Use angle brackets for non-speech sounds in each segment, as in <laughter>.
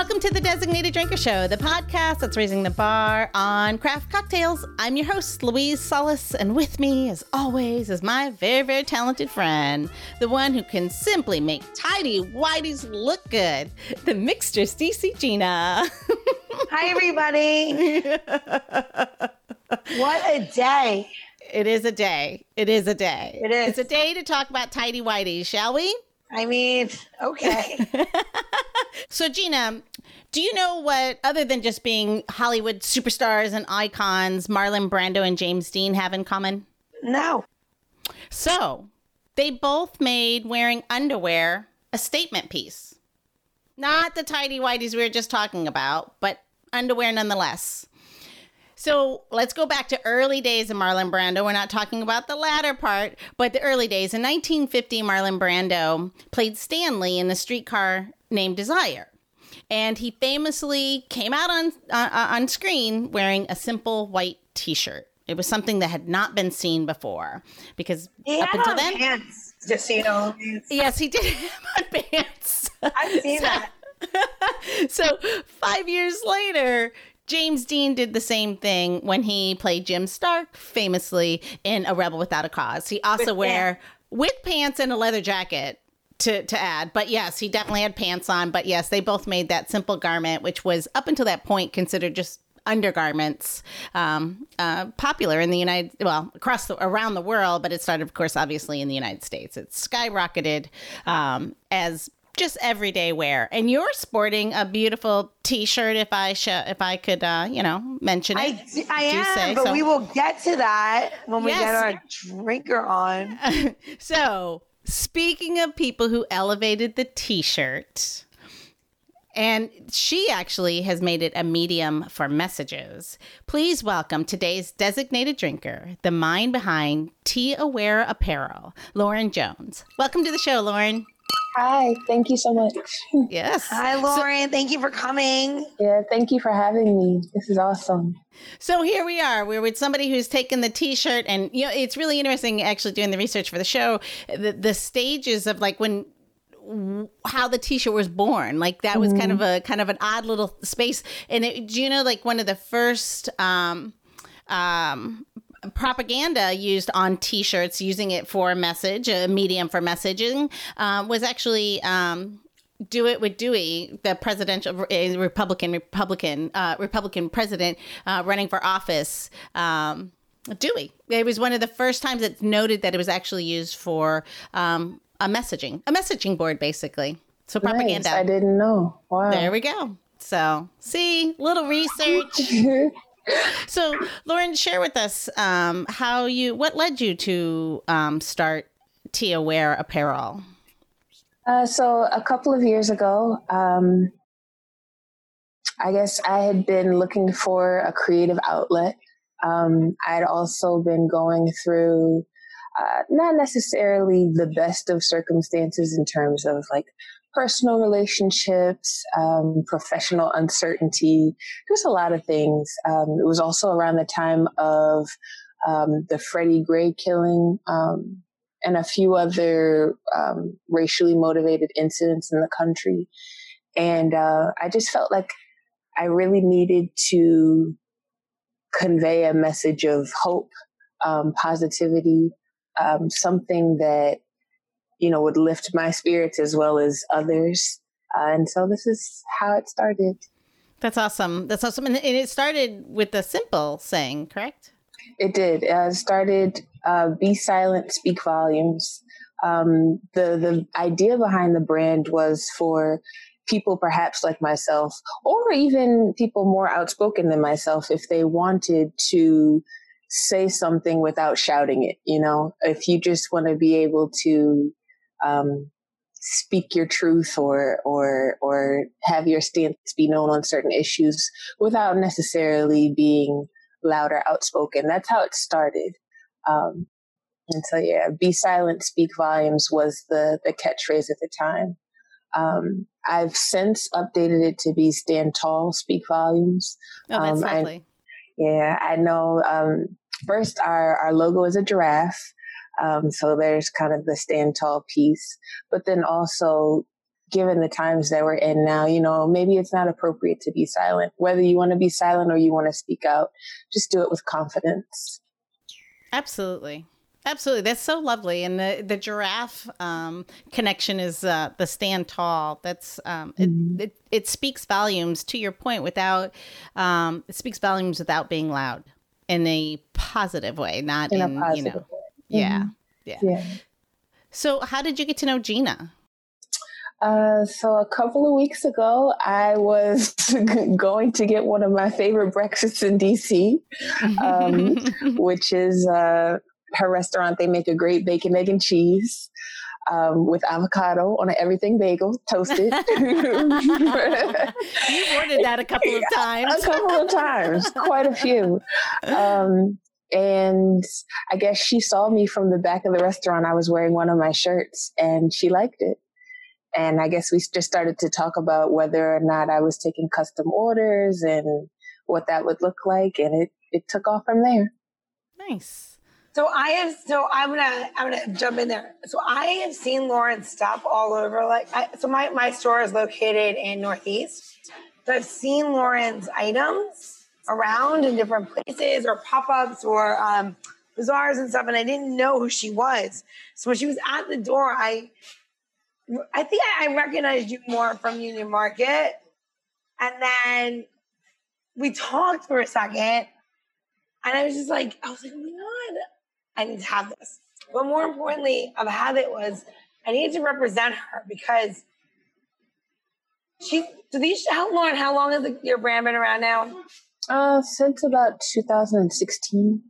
Welcome to the Designated Drinker Show, the podcast that's raising the bar on craft cocktails. I'm your host, Louise Solis, and with me, as always, is my very, very talented friend, the one who can simply make tidy whiteys look good, the mixture Stacey Gina. <laughs> Hi, everybody. what a day. It is a day. It is a day. It is. It's a day to talk about tidy whiteys, shall we? I mean, okay. <laughs> So, Gina, do you know what, other than just being Hollywood superstars and icons, Marlon Brando and James Dean have in common? no. So, they both made wearing underwear a statement piece. Not the tidy whities we were just talking about, but underwear nonetheless. So let's go back to early days of Marlon Brando. We're not talking about the latter part, but the early days. In 1950, Marlon Brando played Stanley in the streetcar named Desire. And he famously came out on, uh, on screen wearing a simple white t shirt. It was something that had not been seen before because He up had until then, pants, just so you know. yes, he did <laughs> have on pants. I've seen that. <laughs> so five years later, James Dean did the same thing when he played Jim Stark, famously in A Rebel Without a Cause. He also wear with pants and a leather jacket to to add. But yes, he definitely had pants on. But yes, they both made that simple garment, which was up until that point considered just undergarments um, uh, popular in the United well across the around the world but it started of course obviously in the United States it skyrocketed um, as just everyday wear and you're sporting a beautiful t-shirt if I sh- if I could uh, you know mention it I, am, say but so. we will get to that when we Yes. get our drinker on. <laughs> So, speaking of people who elevated the t shirt, and she actually has made it a medium for messages. Please welcome today's designated drinker, the mind behind T-Aware Apparel, Lauren Jones. Welcome to the show, Lauren. Hi, thank you so much. Yes. Hi, Lauren. Thank you for coming. Yeah, thank you for having me. This is awesome. So here we are. We're with somebody who's taken the T-shirt, and you know it's really interesting actually doing the research for the show. The the stages of like when how the T-shirt was born. Like that was kind of a kind of an odd little space. And it, do you know like one of the first um, um, propaganda used on T-shirts, using it for a message, a medium for messaging, um, was actually. Um, do it with Dewey, the presidential uh, Republican Republican uh, Republican president uh, running for office. Um, Dewey. It was one of the first times it's noted that it was actually used for um, a messaging, a messaging board, basically. So propaganda. Nice. I didn't know. Wow. There we go. So see, little research. <laughs> so Lauren, share with us um, how you, what led you to um, start T-Aware Apparel. Uh, so a couple of years ago, um, I guess I had been looking for a creative outlet. Um, I'd also been going through uh, not necessarily the best of circumstances in terms of like personal relationships, um, professional uncertainty, just a lot of things. Um, it was also around the time of um, the Freddie Gray killing um, and a few other um, racially motivated incidents in the country. And uh, I just felt like I really needed to convey a message of hope, um, positivity, um, something that you know would lift my spirits as well as others. Uh, and so this is how it started. That's awesome. That's awesome. And and it started with a simple saying, correct? It did. Uh, it started uh, "Be silent, speak volumes." Um, the the idea behind the brand was for people, perhaps like myself, or even people more outspoken than myself, if they wanted to say something without shouting it. You know, if you just want to be able to um, speak your truth or or or have your stance be known on certain issues without necessarily being loud or outspoken. That's how it started. Um, and so, yeah, be silent, speak volumes was the, the catchphrase at the time. Um, I've since updated it to be stand tall, speak volumes. Oh, that's Um, I- lovely. Yeah, I know. Um, first, our, our logo is a giraffe. Um, so there's kind of the stand tall piece. But then also, given the times that we're in now, you know, maybe it's not appropriate to be silent. Whether you want to be silent or you want to speak out, just do it with confidence. Absolutely. Absolutely, that's so lovely, and the the giraffe um, connection is uh, the stand tall. That's um, mm-hmm. it, it, it. speaks volumes. To your point, without um, it speaks volumes without being loud in a positive way, not in, in you know, way. Yeah, mm-hmm. yeah, yeah. So, how did you get to know Gina? Uh, so a couple of weeks ago, I was <laughs> going to get one of my favorite breakfasts in DC, um, <laughs> which is uh, her restaurant. They make a great bacon, egg, and cheese. Um, with avocado on an everything bagel, toasted. <laughs> <laughs> You've ordered that a couple of times. a couple of times, quite a few. Um, and I guess she saw me from the back of the restaurant. I was wearing one of my shirts and she liked it. And I guess we just started to talk about whether or not I was taking custom orders and what that would look like. And it, it took off from there. Nice. So I have, so I'm gonna, I'm gonna jump in there. So I have seen Lauren stuff all over. Like, I, so my my store is located in Northeast. So I've seen Lauren's items around in different places or pop ups or um, bazaars and stuff, and I didn't know who she was. So when she was at the door, I I think I recognized you more from Union Market. And then we talked for a second. And I was just like, I was like, oh my God, I need to have this. But more importantly, of how it was, I needed to represent her because she, so these, how long, how long has your brand been around now? Uh, since about 2016.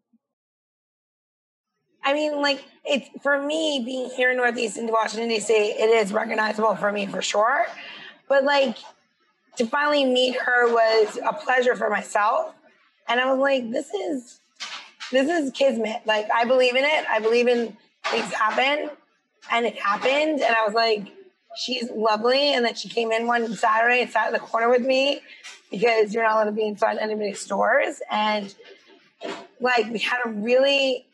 I mean, like it's for me being here in Northeast in Washington D.C. It is recognizable for me for sure, but like to finally meet her was a pleasure for myself, and I was like, this is this is kismet. Like I believe in it. I believe in things happen, and it happened, and I was like, she's lovely, and then she came in one Saturday and sat in the corner with me because you're not allowed to be inside anybody's stores, and like we had a really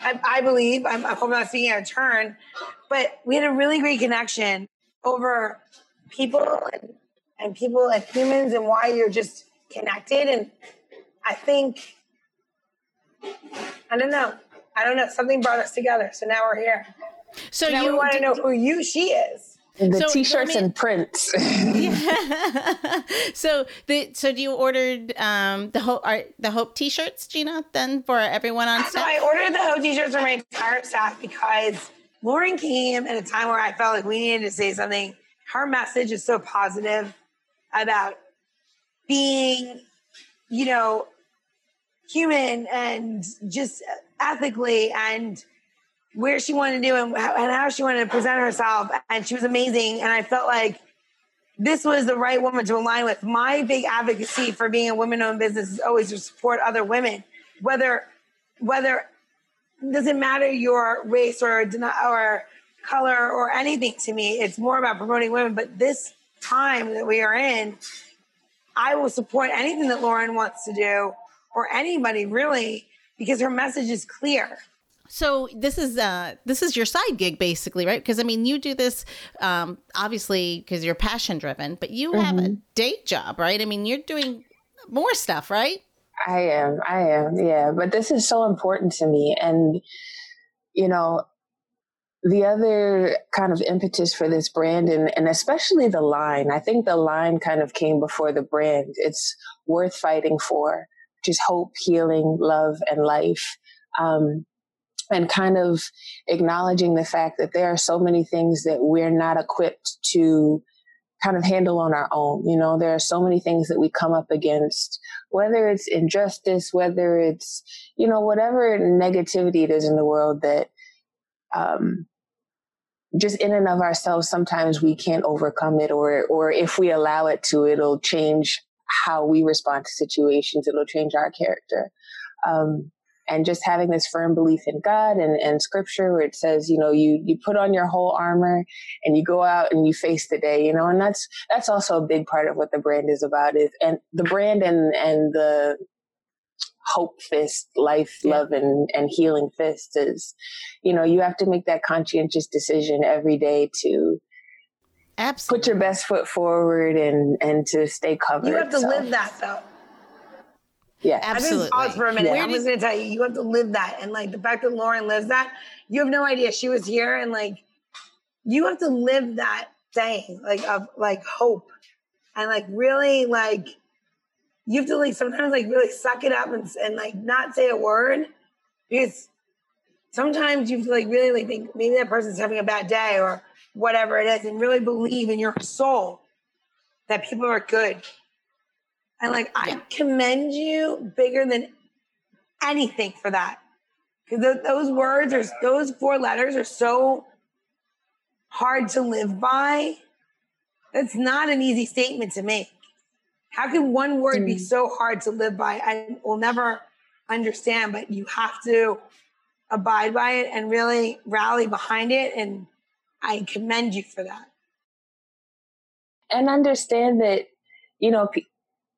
I, I believe, I'm, I hope I'm not speaking out of turn, but we had a really great connection over people and, and people and humans and why you're just connected. And I think, I don't know. I don't know. Something brought us together. So now we're here. So now you want to know who you she is the so, t-shirts me, and prints. yeah. <laughs> so the so do you ordered um the hope are the hope t-shirts, Gina, then for everyone on staff? So I ordered the hope t-shirts for my entire staff because Lauren came at a time where I felt like we needed to say something. Her message is so positive about being, you know, human and just ethically and where she wanted to do and how, and how she wanted to present herself. And she was amazing. And I felt like this was the right woman to align with. My big advocacy for being a women owned business is always to support other women, whether, whether, doesn't matter your race or, or color or anything to me. It's more about promoting women. But this time that we are in, I will support anything that Lauren wants to do or anybody really because her message is clear. So this is uh this is your side gig basically, right? Because I mean, you do this um obviously because you're passion driven, but you mm-hmm. have a mm-hmm. day job, right? I mean, you're doing more stuff, right? I am. I am. Yeah, but this is so important to me and you know, the other kind of impetus for this brand and, and especially the line, I think the line kind of came before the brand. It's worth fighting for, is hope, healing, love, and life. Um, and kind of acknowledging the fact that there are so many things that we're not equipped to kind of handle on our own. You know, there are so many things that we come up against, whether it's injustice, whether it's, you know, whatever negativity it is in the world that, um, just in and of ourselves, sometimes we can't overcome it, or, or if we allow it to, it'll change how we respond to situations. It'll change our character. Um, and just having this firm belief in God and, and scripture where it says, you know, you, you put on your whole armor and you go out and you face the day, you know, and that's, that's also a big part of what the brand is about is, and the brand and, and the hope fist, life, yeah. love, and, and healing fist is, you know, you have to make that conscientious decision every day to, Absolutely. put your best foot forward and and to stay covered. You have to so, live that though. Yeah, Absolutely. I just pause for a minute. Yeah. I'm just gonna tell you, you have to live that, and like the fact that Lauren lives that, you have no idea. She was here, and like you have to live that thing, like of like hope, and like really like you have to like sometimes like really suck it up and and like not say a word because sometimes you have to like really like think maybe that person's having a bad day or whatever it is, and really believe in your soul that people are good. And like, I commend you bigger than anything for that. Because those words are, those four letters are so hard to live by. It's not an easy statement to make. How can one word be Mm. so hard to live by? I will never understand, but you have to abide by it and really rally behind it. And I commend you for that. and understand that you know pe-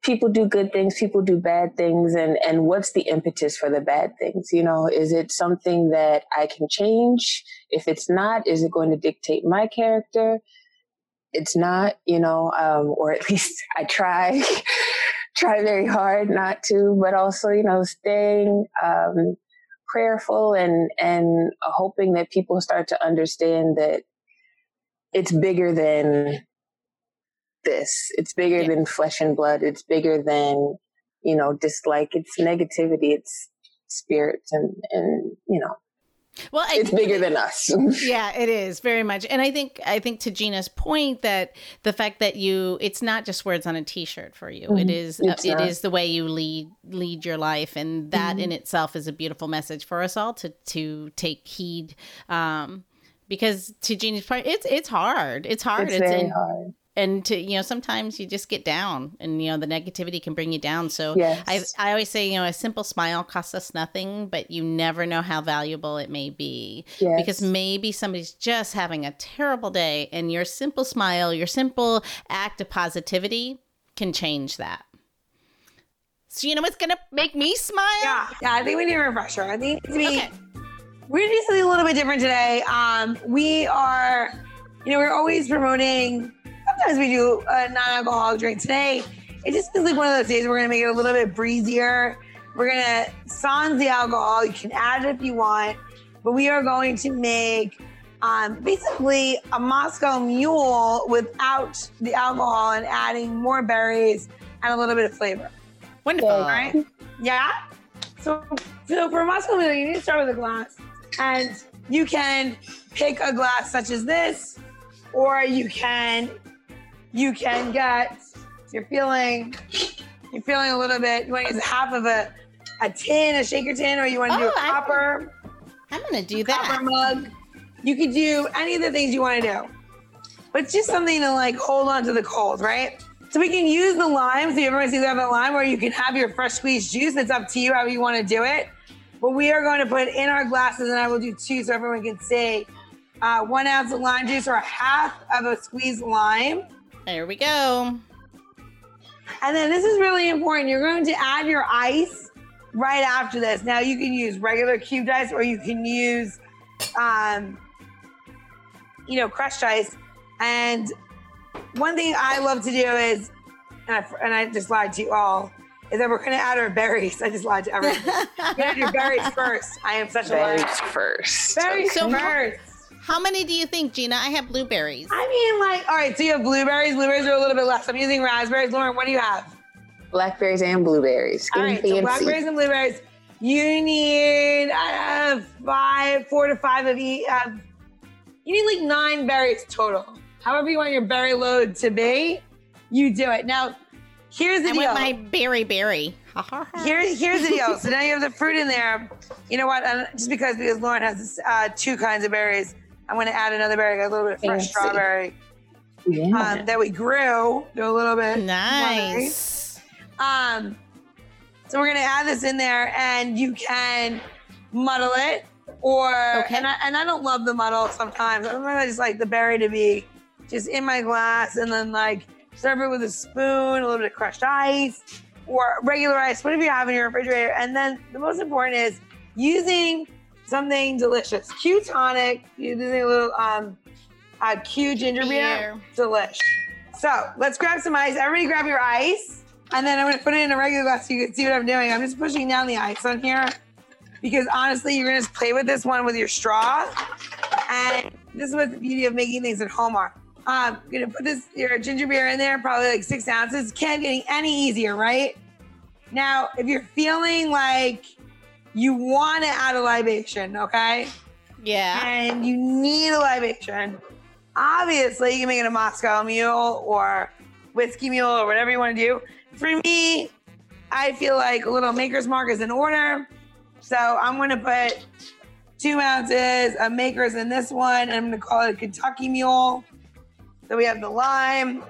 people do good things people do bad things and and what's the impetus for the bad things you know? Is it something that i can change? If it's not is it going to dictate my character? It's not you know um, or at <laughs> least i try <laughs> try very hard not to but also you know staying um, prayerful and and hoping that people start to understand that it's bigger than this. It's bigger Yeah. than flesh and blood. It's bigger than, you know, dislike. It's negativity. It's spirits and, and, you know, Well, I it's bigger than us. <laughs> yeah it is very much and i think i think to gina's point that the fact that you it's not just words on a t-shirt for you it Mhm. is uh, It's it is the way you lead lead your life and that Mhm. in itself is a beautiful message for us all to to take heed um because to Gina's point, it's it's hard. It's hard. it's very and, hard. and to you know sometimes you just get down, and you know the negativity can bring you down. So Yes. I I always say you know a simple smile costs us nothing, but you never know how valuable it may be yes. because maybe somebody's just having a terrible day and your simple smile your simple act of positivity can change that so you know what's gonna make me smile Yeah, yeah. I think we need a refresher. I think it needs to be. okay We're gonna do something a little bit different today. Um, we are, you know, we're always promoting. Sometimes we do a non-alcoholic drink. Today, it just feels like one of those days we're gonna make it a little bit breezier. We're gonna sans the alcohol. You can add it if you want, but we are going to make um, basically a Moscow Mule without the alcohol and adding more berries and a little bit of flavor. wonderful All right. Yeah. So, so for a Moscow Mule, you need to start with a glass, and you can pick a glass such as this, or you can you can get. You're feeling you're feeling a little bit. You want to use half of a a tin, a shaker tin, or you want to do oh, a Oh, copper i'm gonna do copper that mug. You could do any of the things you want to do, but it's just something to like hold on to the cold, right? So we can use the lime. So everyone sees we have a lime, or you can have your fresh squeezed juice. It's up to you how you want to do it. But we are going to put in our glasses, and I will do two so everyone can see. Uh, one ounce of lime juice or a half of a squeezed lime. there we go And then this is really important. You're going to add your ice right after this. Now you can use regular cubed ice or you can use, um, you know, crushed ice. And one thing I love to do is, and I, and I just lied to you all, is that we're going to add our berries. I just lied to everyone. We're going to do berries first. I am such a liar. Berries first. Berries So- first. how many do you think gina i have blueberries I mean, like, all right, so you have blueberries. Blueberries are a little bit less. I'm using raspberries. Lauren, what do you have? Blackberries and blueberries. All Getting right, so blackberries and blueberries. You need uh, five, four to five of each. Uh, you need like nine berries total. However you want your berry load to be, you do it. Now, here's the i deal. want my berry berry. Here, here's the deal. So <laughs> now you have the fruit in there. You know what? And just because because Lauren has uh, two kinds of berries, I'm going to add another berry, a little bit of fresh Fancy. strawberry Yeah. um, that we grew. Do a little bit. nice Um, so we're gonna add this in there, and you can muddle it, or Okay. and I, and I don't love the muddle sometimes. I I just like the berry to be just in my glass, and then like serve it with a spoon, a little bit of crushed ice, or regular ice, whatever you have in your refrigerator. And then the most important is using something delicious. Q tonic, using a little um, Q ginger beer. Beer. Delish. So let's grab some ice. Everybody grab your ice. And then I'm gonna put it in a regular glass so you can see what I'm doing. I'm just pushing down the ice on here because honestly, you're gonna just play with this one with your straw. And this is what the beauty of making things at home are. Um, gonna put this your ginger beer in there, probably like six ounces. Can't getting any easier, right? Now, if you're feeling like you want to add a libation, okay, Yeah. and you need a libation, obviously you can make it a Moscow Mule or whiskey mule or whatever you want to do. For me, I feel like a little Maker's Mark is in order, so I'm going to put two ounces of Maker's in this one, and I'm going to call it a Kentucky Mule. So we have the lime,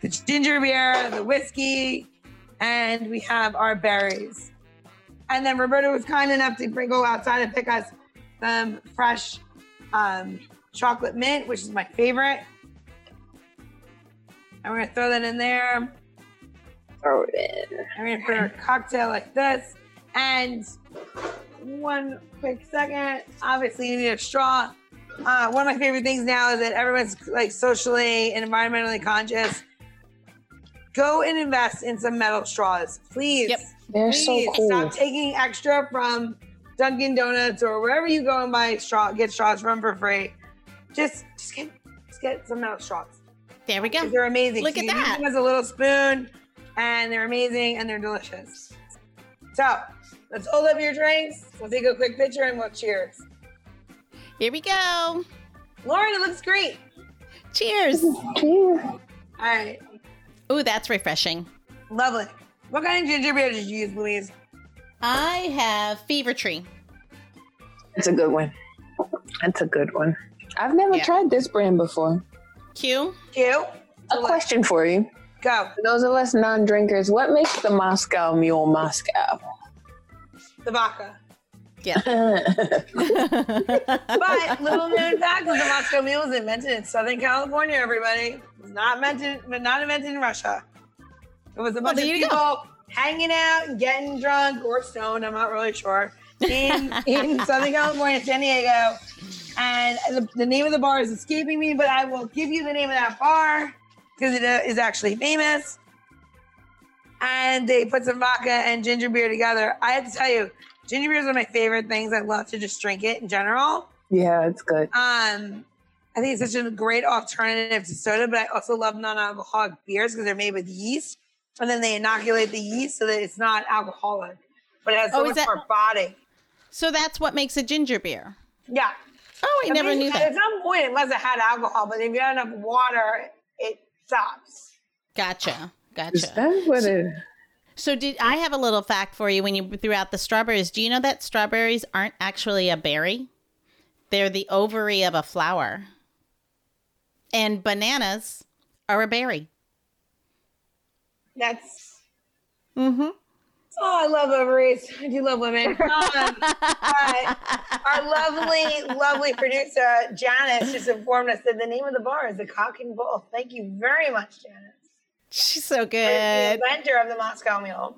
the ginger beer, the whiskey, and we have our berries. And then Roberta was kind enough to bring, go outside and pick us some fresh um, chocolate mint, which is my favorite. And we're gonna throw that in there. Throw it in. I'm gonna put our cocktail like this. And one quick second. Obviously, you need a straw. Uh, one of my favorite things now is that everyone's like socially and environmentally conscious. Go and invest in some metal straws, please. Yep. They're so Please cool. Stop taking extra from Dunkin' Donuts or wherever you go and buy straw, get straws from for free. Just, just get, just get some metal straws. There we go. They're amazing. Look So at you use that. them as a little spoon, and they're amazing and they're delicious. So let's hold up your drinks. We'll take a quick picture and we'll cheers. Here we go. Lauren, it looks great. Cheers. Cheers. All right, Ooh, that's refreshing. lovely. What kind of ginger beer did you use, Louise? I have Fever Tree. It's a good one. That's a good one. I've never Yeah. tried this brand before. Q. Q. A question for you. Go. For those of us non-drinkers, what makes the Moscow Mule Moscow? The vodka. Yeah. <laughs> But little known fact is the Moscow Mule was invented in Southern California. Everybody, it was not invented, but not invented in Russia. It was a bunch of there you go. people hanging out and getting drunk or stoned. I'm not really sure. In <laughs> in Southern California, San Diego, and the, the name of the bar is escaping me, but I will give you the name of that bar because it uh, actually famous. And they put some vodka and ginger beer together. I have to tell you, ginger beer is one of my favorite things. I love to just drink it in general. yeah, it's good. Um, I think it's such a great alternative to soda, but I also love non-alcoholic beers because they're made with yeast, and then they inoculate the yeast so that it's not alcoholic, but it has so Oh, is much that- more body. so that's what makes a ginger beer. Yeah, Oh, I At never least knew that. At some point, it must have had alcohol, but if you had enough water, it stops. Gotcha. Gotcha. Is Gotcha. that what it? So did I have a little fact for you when you threw out the strawberries? Do you know that strawberries aren't actually a berry? They're the ovary of a flower. And bananas are a berry. That's Mm-hmm. oh, I love ovaries. I do love women. <laughs> Um, our lovely, lovely producer Janice just informed us that the name of the bar is the Cock and Bull. Thank you very much, Janice. She's so the good. inventor of the Moscow Mule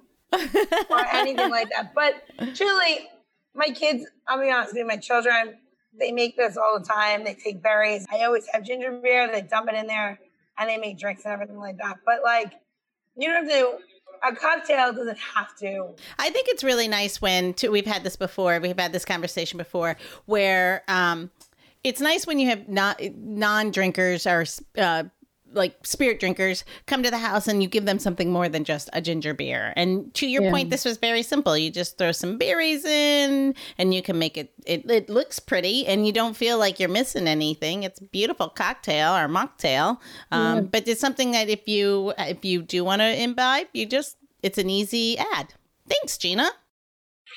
or anything like that. <laughs> But truly, my kids, I'll be honest with you, my children, they make this all the time. They take berries. I always have ginger beer. They dump it in there and they make drinks and everything like that. But like, you don't have to, a cocktail doesn't have to. I think it's really nice when too, we've had this before. We've had this conversation before, where um, it's nice when you have not non-drinkers or uh, like spirit drinkers come to the house and you give them something more than just a ginger beer. And to your Yeah. point, this was very simple. You just throw some berries in, and you can make it. It, it looks pretty, and you don't feel like you're missing anything. It's a beautiful cocktail or mocktail. Um, But it's something that if you if you do want to imbibe, you just it's an easy ad. Thanks, Gina.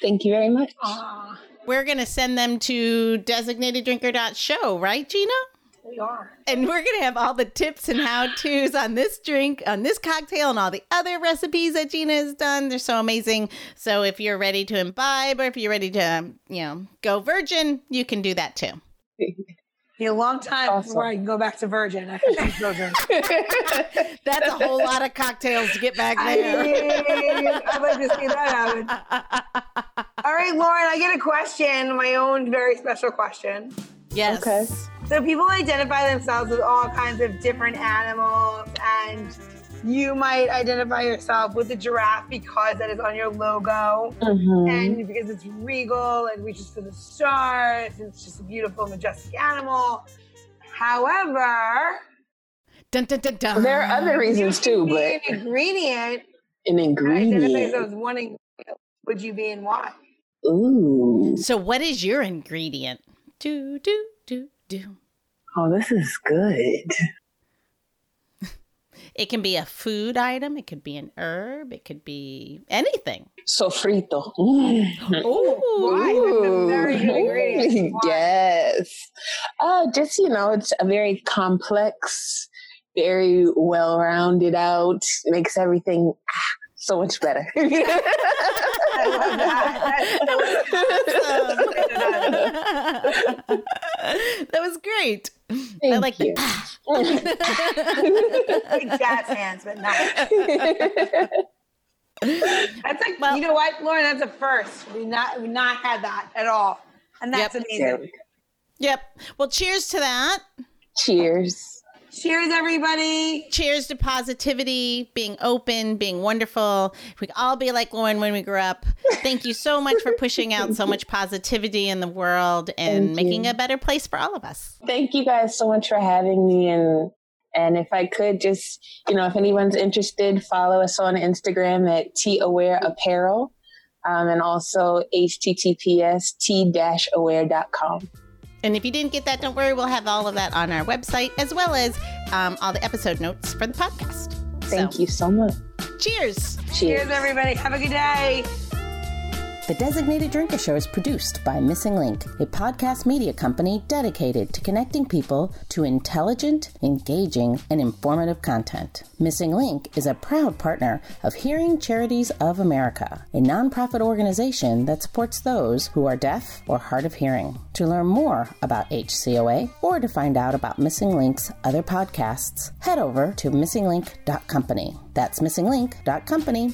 Thank you very much. Ah, We're going to send them to designateddrinker.show, right, Gina? We are. And we're going to have all the tips and how to's on this drink, on this cocktail, and all the other recipes that Gina has done. They're so amazing. So if you're ready to imbibe or if you're ready to, um, you know, go virgin, you can do that too. <laughs> Be a long time Awesome. before I can go back to Virgin. I have two children. That's a whole lot of cocktails to get back I there. I'd like to see that happen. <laughs> All right, Lauren, I get a question, my own very special question. yes. Okay. So people identify themselves with all kinds of different animals, and you might identify yourself with the giraffe because that is on your logo, Mhm. and because it's regal and reaches for the stars. And it's just a beautiful, majestic animal. However, Dun, dun, dun, dun. There are other reasons too, be but an ingredient. an Identify ingredient. yourself as one ingredient. Would you be and why? Ooh. So, what is your ingredient? Do, do, do, do. Oh, this is good. <laughs> It can be a food item, it could be an herb, it could be anything. Sofrito. Why? That's a very good ingredient. <laughs> Why? yes. Oh, just you know, it's a very complex, very well rounded out, makes everything ah, so much better. <laughs> I love that. that was great. I like <laughs> you. Big jazz hands, but not. <laughs> That's like Well- you know what, Lauren? That's a first. We not we not had that at all, and that's Yep. amazing. Yep. Well, cheers to that. Cheers. Cheers, everybody! Cheers to positivity, being open, being wonderful. We could all be like Lauren when we grew up. Thank you so much for pushing out so much positivity in the world and Thank making you. a better place for all of us. Thank you guys so much for having me and and if I could just, you know, if anyone's interested, follow us on Instagram at T Aware Apparel. Um, and also https t-aware.com. And if you didn't get that, don't worry. We'll have all of that on our website as well as um, all the episode notes for the podcast. Thank you so much. Cheers. Cheers. Cheers, everybody! Have a good day. The Designated Drinker Show is produced by Missing Link, a podcast media company dedicated to connecting people to intelligent, engaging, and informative content. Missing Link is a proud partner of Hearing Charities of America, a nonprofit organization that supports those who are deaf or hard of hearing. To learn more about HCOA or to find out about Missing Link's other podcasts, head over to missinglink.company. That's missinglink.company.